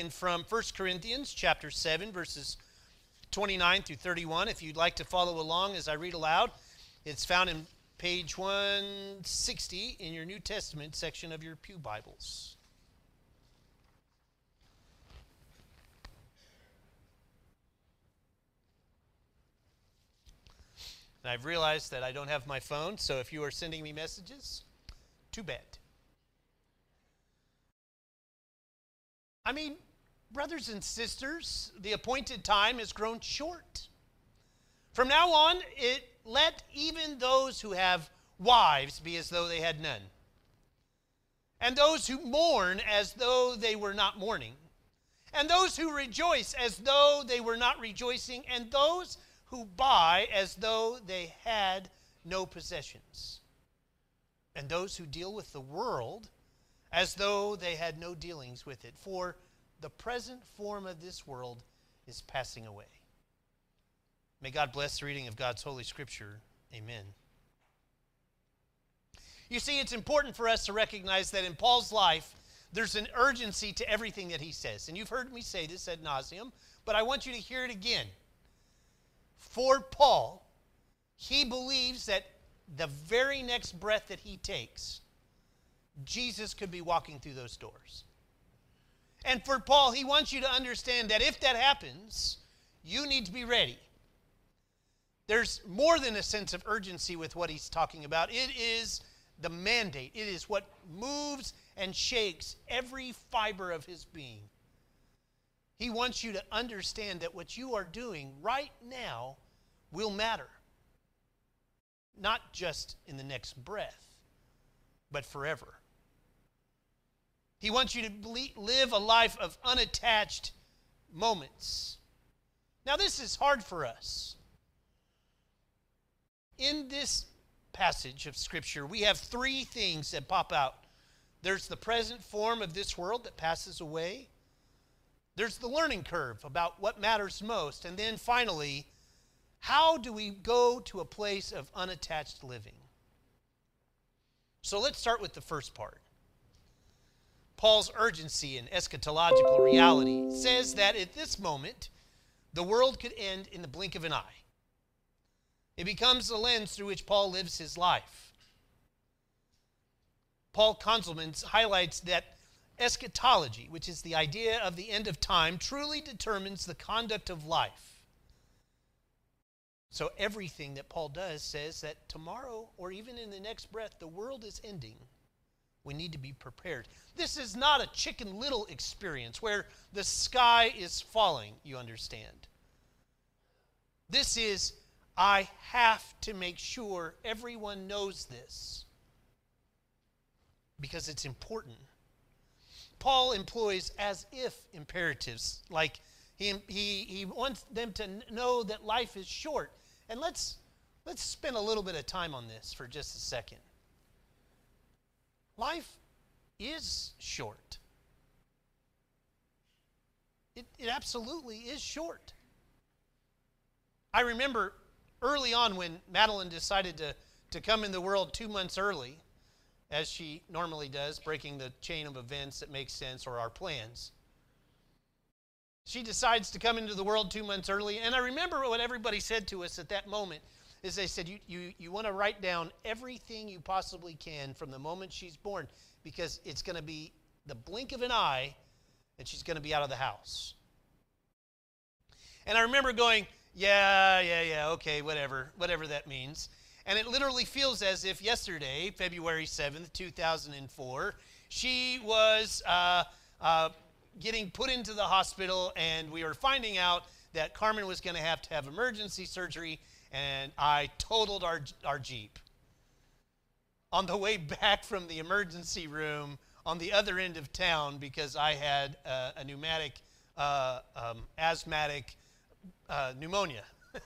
And from 1 Corinthians chapter 7, verses 29 through 31. If you'd like to follow along as I read aloud, it's found in page 160 in your New Testament section of your Pew Bibles. And I've realized that I don't have my phone, so if you are sending me messages, too bad. I mean, brothers and sisters, the appointed time has grown short. From now on, it let even those who have wives be as though they had none, and those who mourn as though they were not mourning, and those who rejoice as though they were not rejoicing, and those who buy as though they had no possessions, and those who deal with the world as though they had no dealings with it. For the present form of this world is passing away. May God bless the reading of God's Holy Scripture. Amen. You see, it's important for us to recognize that in Paul's life, there's an urgency to everything that he says. And you've heard me say this ad nauseum, but I want you to hear it again. For Paul, he believes that the very next breath that he takes, Jesus could be walking through those doors. And for Paul, he wants you to understand that if that happens, you need to be ready. There's more than a sense of urgency with what he's talking about. It is the mandate, it is what moves and shakes every fiber of his being. He wants you to understand that what you are doing right now will matter. Not just in the next breath, but forever. He wants you to live a life of unattached moments. Now, this is hard for us. In this passage of Scripture, we have three things that pop out there's the present form of this world that passes away, there's the learning curve about what matters most, and then finally, how do we go to a place of unattached living? So let's start with the first part. Paul's urgency and eschatological reality says that at this moment, the world could end in the blink of an eye. It becomes the lens through which Paul lives his life. Paul Conzelmann highlights that eschatology, which is the idea of the end of time, truly determines the conduct of life. So everything that Paul does says that tomorrow or even in the next breath, the world is ending. We need to be prepared. This is not a chicken little experience where the sky is falling, you understand. This is, I have to make sure everyone knows this because it's important. Paul employs as if imperatives, like he, he, he wants them to know that life is short. And let's, let's spend a little bit of time on this for just a second. Life is short. It, it absolutely is short. I remember early on when Madeline decided to, to come in the world two months early, as she normally does, breaking the chain of events that makes sense or our plans. She decides to come into the world two months early, and I remember what everybody said to us at that moment is they said, you, you, you want to write down everything you possibly can from the moment she's born because it's going to be the blink of an eye and she's going to be out of the house. And I remember going, yeah, yeah, yeah, okay, whatever, whatever that means. And it literally feels as if yesterday, February 7th, 2004, she was uh, uh, getting put into the hospital, and we were finding out that Carmen was going to have to have emergency surgery and I totaled our, our Jeep. On the way back from the emergency room on the other end of town, because I had uh, a pneumatic, uh, um, asthmatic uh, pneumonia,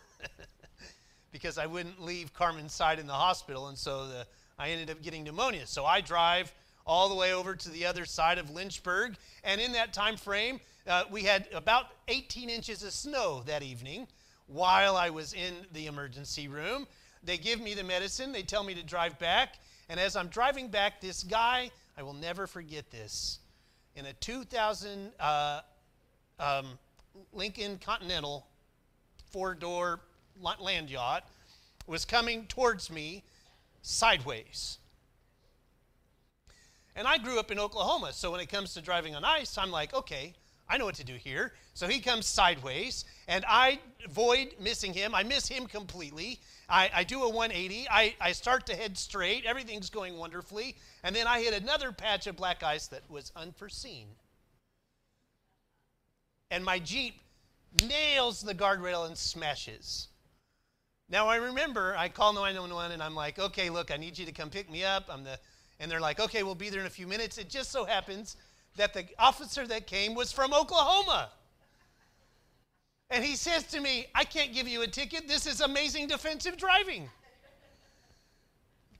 because I wouldn't leave Carmen's side in the hospital, and so the, I ended up getting pneumonia. So I drive all the way over to the other side of Lynchburg, and in that time frame, uh, we had about 18 inches of snow that evening while I was in the emergency room. They give me the medicine, they tell me to drive back. And as I'm driving back, this guy, I will never forget this, in a 2000 uh, um, Lincoln Continental four door land yacht was coming towards me sideways. And I grew up in Oklahoma, so when it comes to driving on ice, I'm like, okay, I know what to do here. So he comes sideways, and I avoid missing him. I miss him completely. I, I do a 180. I, I start to head straight. Everything's going wonderfully. And then I hit another patch of black ice that was unforeseen. And my Jeep nails the guardrail and smashes. Now I remember I call 911 and I'm like, okay, look, I need you to come pick me up. I'm the, and they're like, okay, we'll be there in a few minutes. It just so happens that the officer that came was from Oklahoma. And he says to me, I can't give you a ticket. This is amazing defensive driving.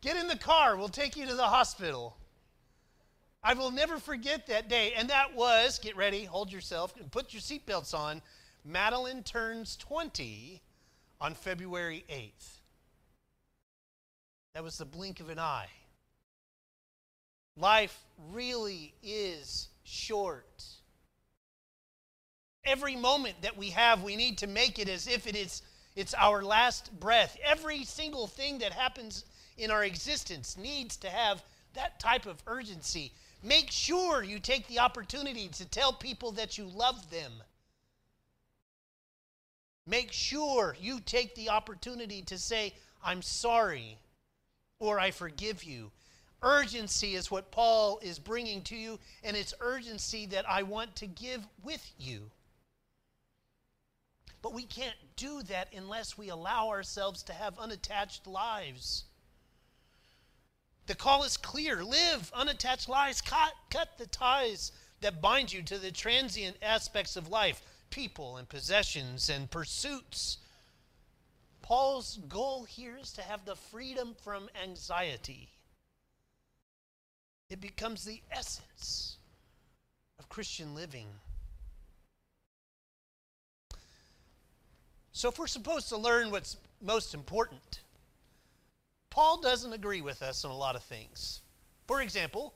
Get in the car. We'll take you to the hospital. I will never forget that day. And that was, get ready, hold yourself, and put your seatbelts on. Madeline turns 20 on February 8th. That was the blink of an eye. Life really is short. Every moment that we have, we need to make it as if it is it's our last breath. Every single thing that happens in our existence needs to have that type of urgency. Make sure you take the opportunity to tell people that you love them. Make sure you take the opportunity to say, I'm sorry or I forgive you. Urgency is what Paul is bringing to you, and it's urgency that I want to give with you. But we can't do that unless we allow ourselves to have unattached lives. The call is clear live unattached lives, cut, cut the ties that bind you to the transient aspects of life people and possessions and pursuits. Paul's goal here is to have the freedom from anxiety. It becomes the essence of Christian living. So, if we're supposed to learn what's most important, Paul doesn't agree with us on a lot of things. For example,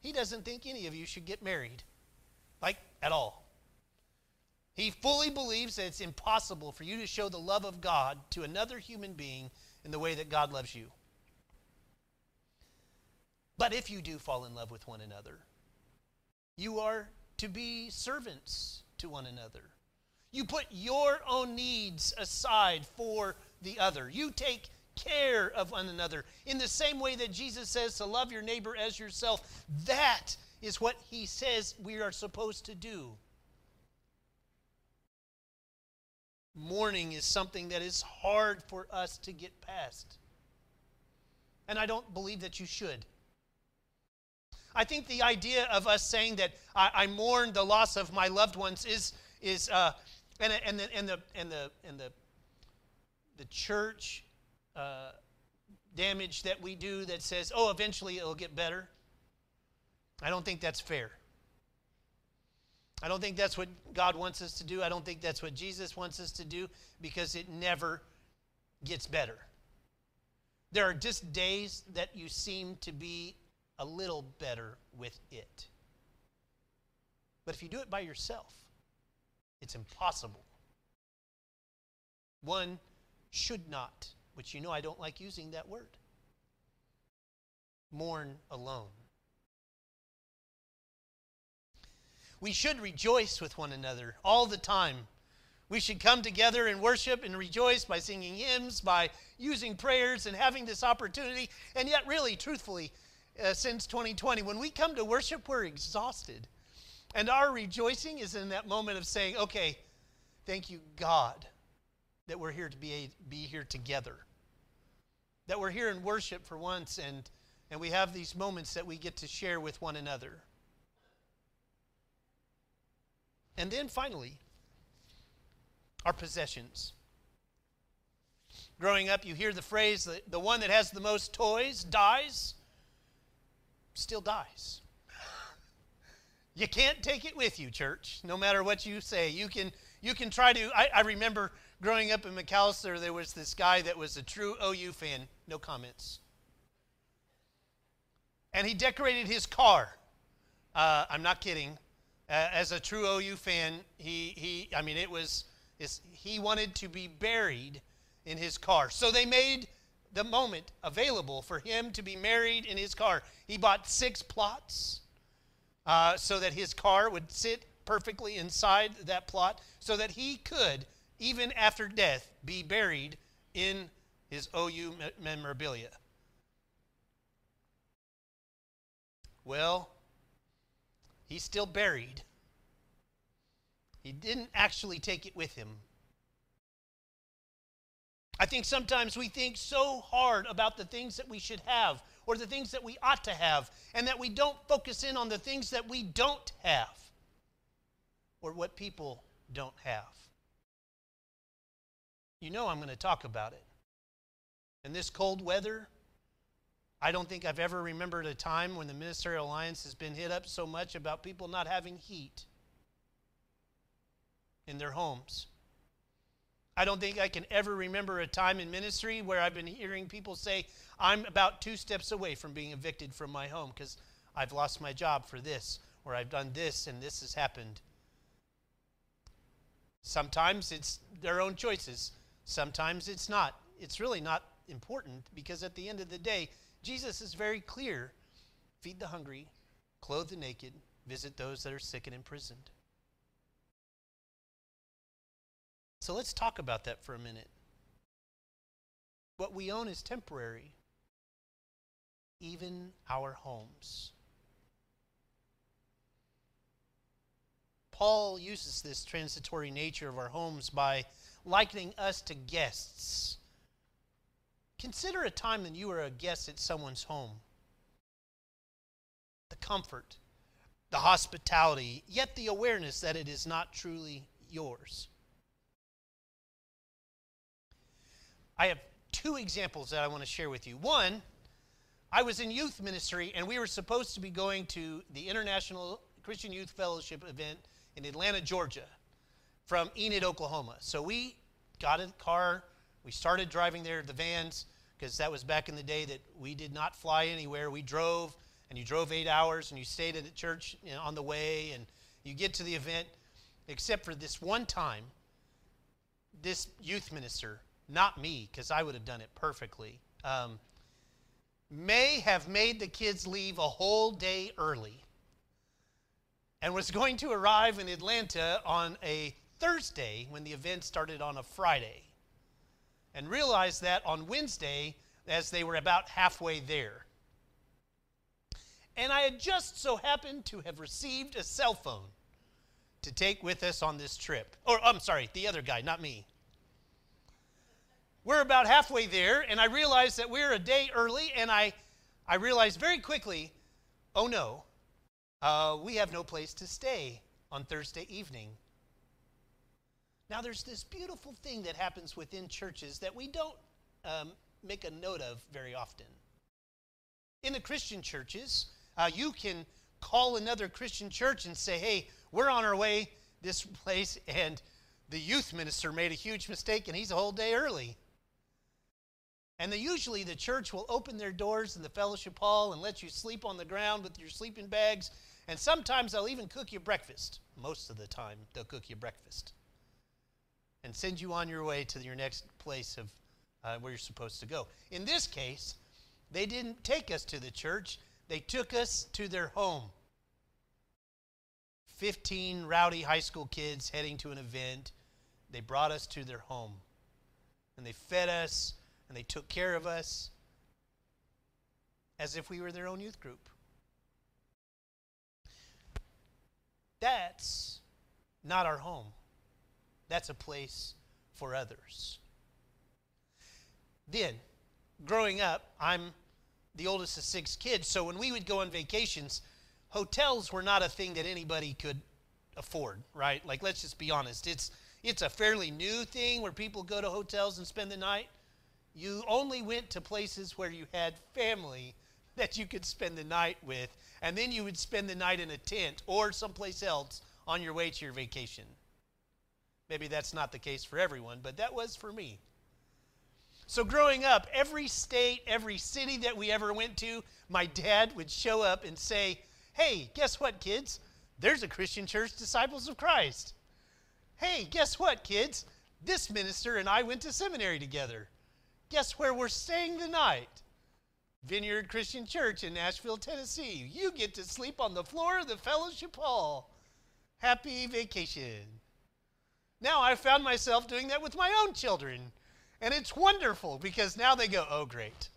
he doesn't think any of you should get married, like at all. He fully believes that it's impossible for you to show the love of God to another human being in the way that God loves you. But if you do fall in love with one another, you are to be servants to one another. You put your own needs aside for the other. You take care of one another in the same way that Jesus says to love your neighbor as yourself. That is what he says we are supposed to do. Mourning is something that is hard for us to get past. And I don't believe that you should. I think the idea of us saying that I, I mourn the loss of my loved ones is, is uh, and, and, the, and, the, and, the, and the, the church uh, damage that we do that says, oh, eventually it'll get better. I don't think that's fair. I don't think that's what God wants us to do. I don't think that's what Jesus wants us to do because it never gets better. There are just days that you seem to be a little better with it. But if you do it by yourself, it's impossible. One should not, which you know I don't like using that word, mourn alone. We should rejoice with one another all the time. We should come together and worship and rejoice by singing hymns, by using prayers and having this opportunity. And yet, really, truthfully, uh, since 2020, when we come to worship, we're exhausted. And our rejoicing is in that moment of saying, okay, thank you, God, that we're here to be, be here together. That we're here in worship for once and, and we have these moments that we get to share with one another. And then finally, our possessions. Growing up, you hear the phrase that the one that has the most toys dies, still dies. You can't take it with you, church, no matter what you say. You can, you can try to. I, I remember growing up in McAlester, there was this guy that was a true OU fan. No comments. And he decorated his car. Uh, I'm not kidding Uh, as a true OU fan, he, he I mean, it was, he wanted to be buried in his car. So they made the moment available for him to be married in his car. He bought six plots uh, so that his car would sit perfectly inside that plot so that he could, even after death, be buried in his OU memorabilia. Well, he's still buried. He didn't actually take it with him. I think sometimes we think so hard about the things that we should have or the things that we ought to have, and that we don't focus in on the things that we don't have or what people don't have. You know, I'm going to talk about it. In this cold weather, I don't think I've ever remembered a time when the Ministerial Alliance has been hit up so much about people not having heat in their homes. I don't think I can ever remember a time in ministry where I've been hearing people say, I'm about two steps away from being evicted from my home because I've lost my job for this, or I've done this and this has happened. Sometimes it's their own choices, sometimes it's not. It's really not important because at the end of the day, Jesus is very clear feed the hungry, clothe the naked, visit those that are sick and imprisoned. So let's talk about that for a minute. What we own is temporary, even our homes. Paul uses this transitory nature of our homes by likening us to guests. Consider a time when you were a guest at someone's home. The comfort, the hospitality, yet the awareness that it is not truly yours. I have two examples that I want to share with you. One, I was in youth ministry and we were supposed to be going to the International Christian Youth Fellowship event in Atlanta, Georgia from Enid, Oklahoma. So we got a car, we started driving there, the vans, because that was back in the day that we did not fly anywhere. We drove, and you drove eight hours, and you stayed at the church you know, on the way, and you get to the event, except for this one time, this youth minister not me, because I would have done it perfectly, um, may have made the kids leave a whole day early and was going to arrive in Atlanta on a Thursday when the event started on a Friday. And realized that on Wednesday as they were about halfway there. And I had just so happened to have received a cell phone to take with us on this trip. Or, I'm sorry, the other guy, not me. We're about halfway there, and I realized that we're a day early, and I, I realized very quickly oh no, uh, we have no place to stay on Thursday evening. Now, there's this beautiful thing that happens within churches that we don't um, make a note of very often. In the Christian churches, uh, you can call another Christian church and say, hey, we're on our way this place, and the youth minister made a huge mistake, and he's a whole day early. And the, usually the church will open their doors in the fellowship hall and let you sleep on the ground with your sleeping bags. And sometimes they'll even cook you breakfast. Most of the time, they'll cook you breakfast and send you on your way to your next place of uh, where you're supposed to go. In this case, they didn't take us to the church, they took us to their home. 15 rowdy high school kids heading to an event. They brought us to their home. And they fed us and they took care of us as if we were their own youth group. That's not our home. That's a place for others. Then, growing up, I'm the oldest of six kids, so when we would go on vacations, hotels were not a thing that anybody could afford, right? Like, let's just be honest. It's, it's a fairly new thing where people go to hotels and spend the night. You only went to places where you had family that you could spend the night with, and then you would spend the night in a tent or someplace else on your way to your vacation. Maybe that's not the case for everyone, but that was for me. So, growing up, every state, every city that we ever went to, my dad would show up and say, Hey, guess what, kids? there's a Christian church, Disciples of Christ. Hey, guess what, kids? This minister and I went to seminary together. Guess where we're staying tonight? Vineyard Christian Church in Nashville, Tennessee. You get to sleep on the floor of the fellowship hall. Happy vacation. Now I found myself doing that with my own children. And it's wonderful because now they go, oh, great.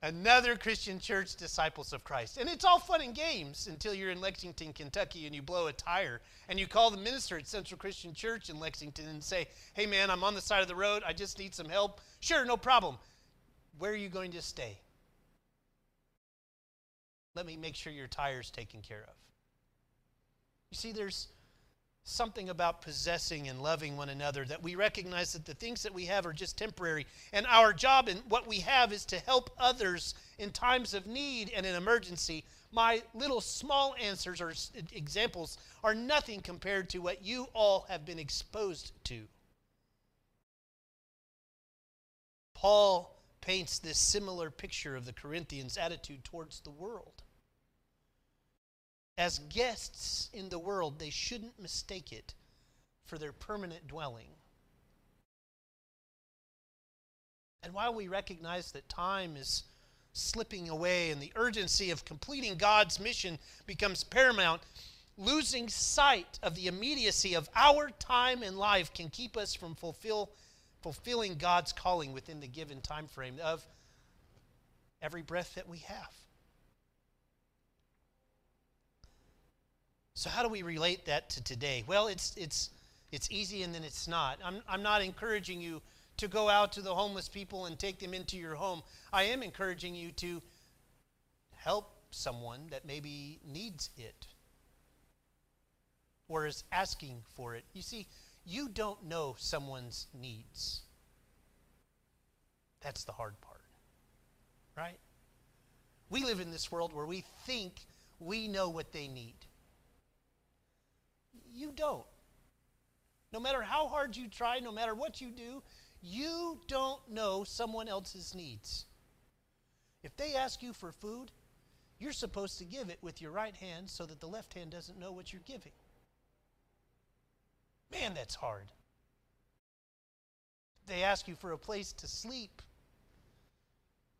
Another Christian church, Disciples of Christ. And it's all fun and games until you're in Lexington, Kentucky, and you blow a tire. And you call the minister at Central Christian Church in Lexington and say, hey, man, I'm on the side of the road. I just need some help. Sure, no problem. Where are you going to stay? Let me make sure your tire's taken care of. You see, there's something about possessing and loving one another that we recognize that the things that we have are just temporary. And our job and what we have is to help others in times of need and in emergency. My little small answers or examples are nothing compared to what you all have been exposed to. Paul paints this similar picture of the Corinthians' attitude towards the world. As guests in the world, they shouldn't mistake it for their permanent dwelling. And while we recognize that time is slipping away and the urgency of completing God's mission becomes paramount, losing sight of the immediacy of our time and life can keep us from fulfill, fulfilling God's calling within the given time frame of every breath that we have. So how do we relate that to today? Well, it's it's it's easy and then it's not. I'm I'm not encouraging you to go out to the homeless people and take them into your home. I am encouraging you to help someone that maybe needs it or is asking for it. You see, you don't know someone's needs. That's the hard part, right? We live in this world where we think we know what they need. You don't. No matter how hard you try, no matter what you do, you don't know someone else's needs. If they ask you for food, you're supposed to give it with your right hand so that the left hand doesn't know what you're giving. Man, that's hard. They ask you for a place to sleep.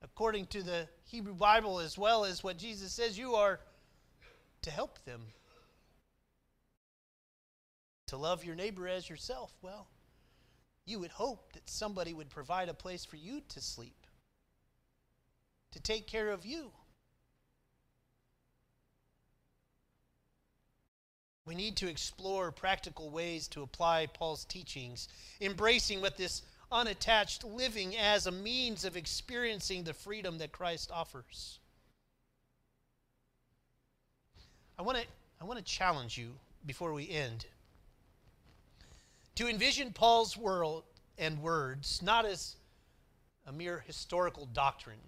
According to the Hebrew Bible, as well as what Jesus says, you are to help them to love your neighbor as yourself, well, you would hope that somebody would provide a place for you to sleep, to take care of you. We need to explore practical ways to apply Paul's teachings, embracing what this unattached living as a means of experiencing the freedom that Christ offers. I want to I want to challenge you before we end to envision Paul's world and words not as a mere historical doctrine,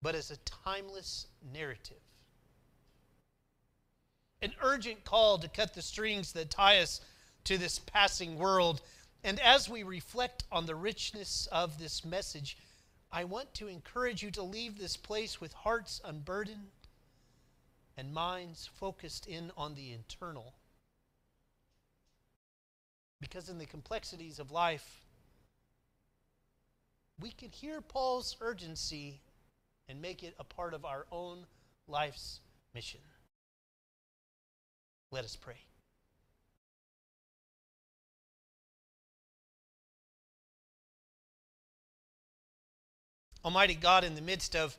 but as a timeless narrative. An urgent call to cut the strings that tie us to this passing world. And as we reflect on the richness of this message, I want to encourage you to leave this place with hearts unburdened and minds focused in on the eternal. Because in the complexities of life, we can hear Paul's urgency and make it a part of our own life's mission. Let us pray. Almighty God, in the midst of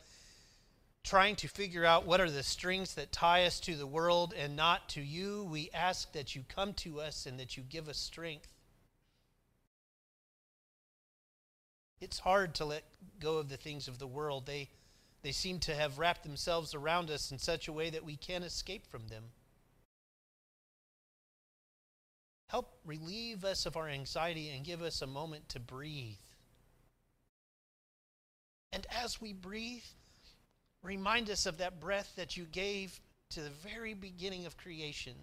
trying to figure out what are the strings that tie us to the world and not to you, we ask that you come to us and that you give us strength. It's hard to let go of the things of the world. They, they seem to have wrapped themselves around us in such a way that we can't escape from them. Help relieve us of our anxiety and give us a moment to breathe. And as we breathe, Remind us of that breath that you gave to the very beginning of creation.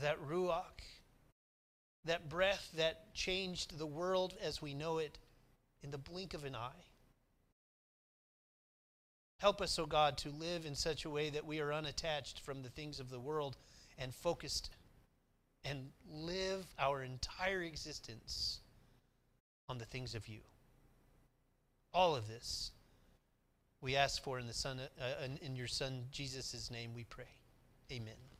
That Ruach, that breath that changed the world as we know it in the blink of an eye. Help us, O oh God, to live in such a way that we are unattached from the things of the world and focused and live our entire existence on the things of you. All of this we ask for in the son uh, uh in your son Jesus' name we pray. Amen.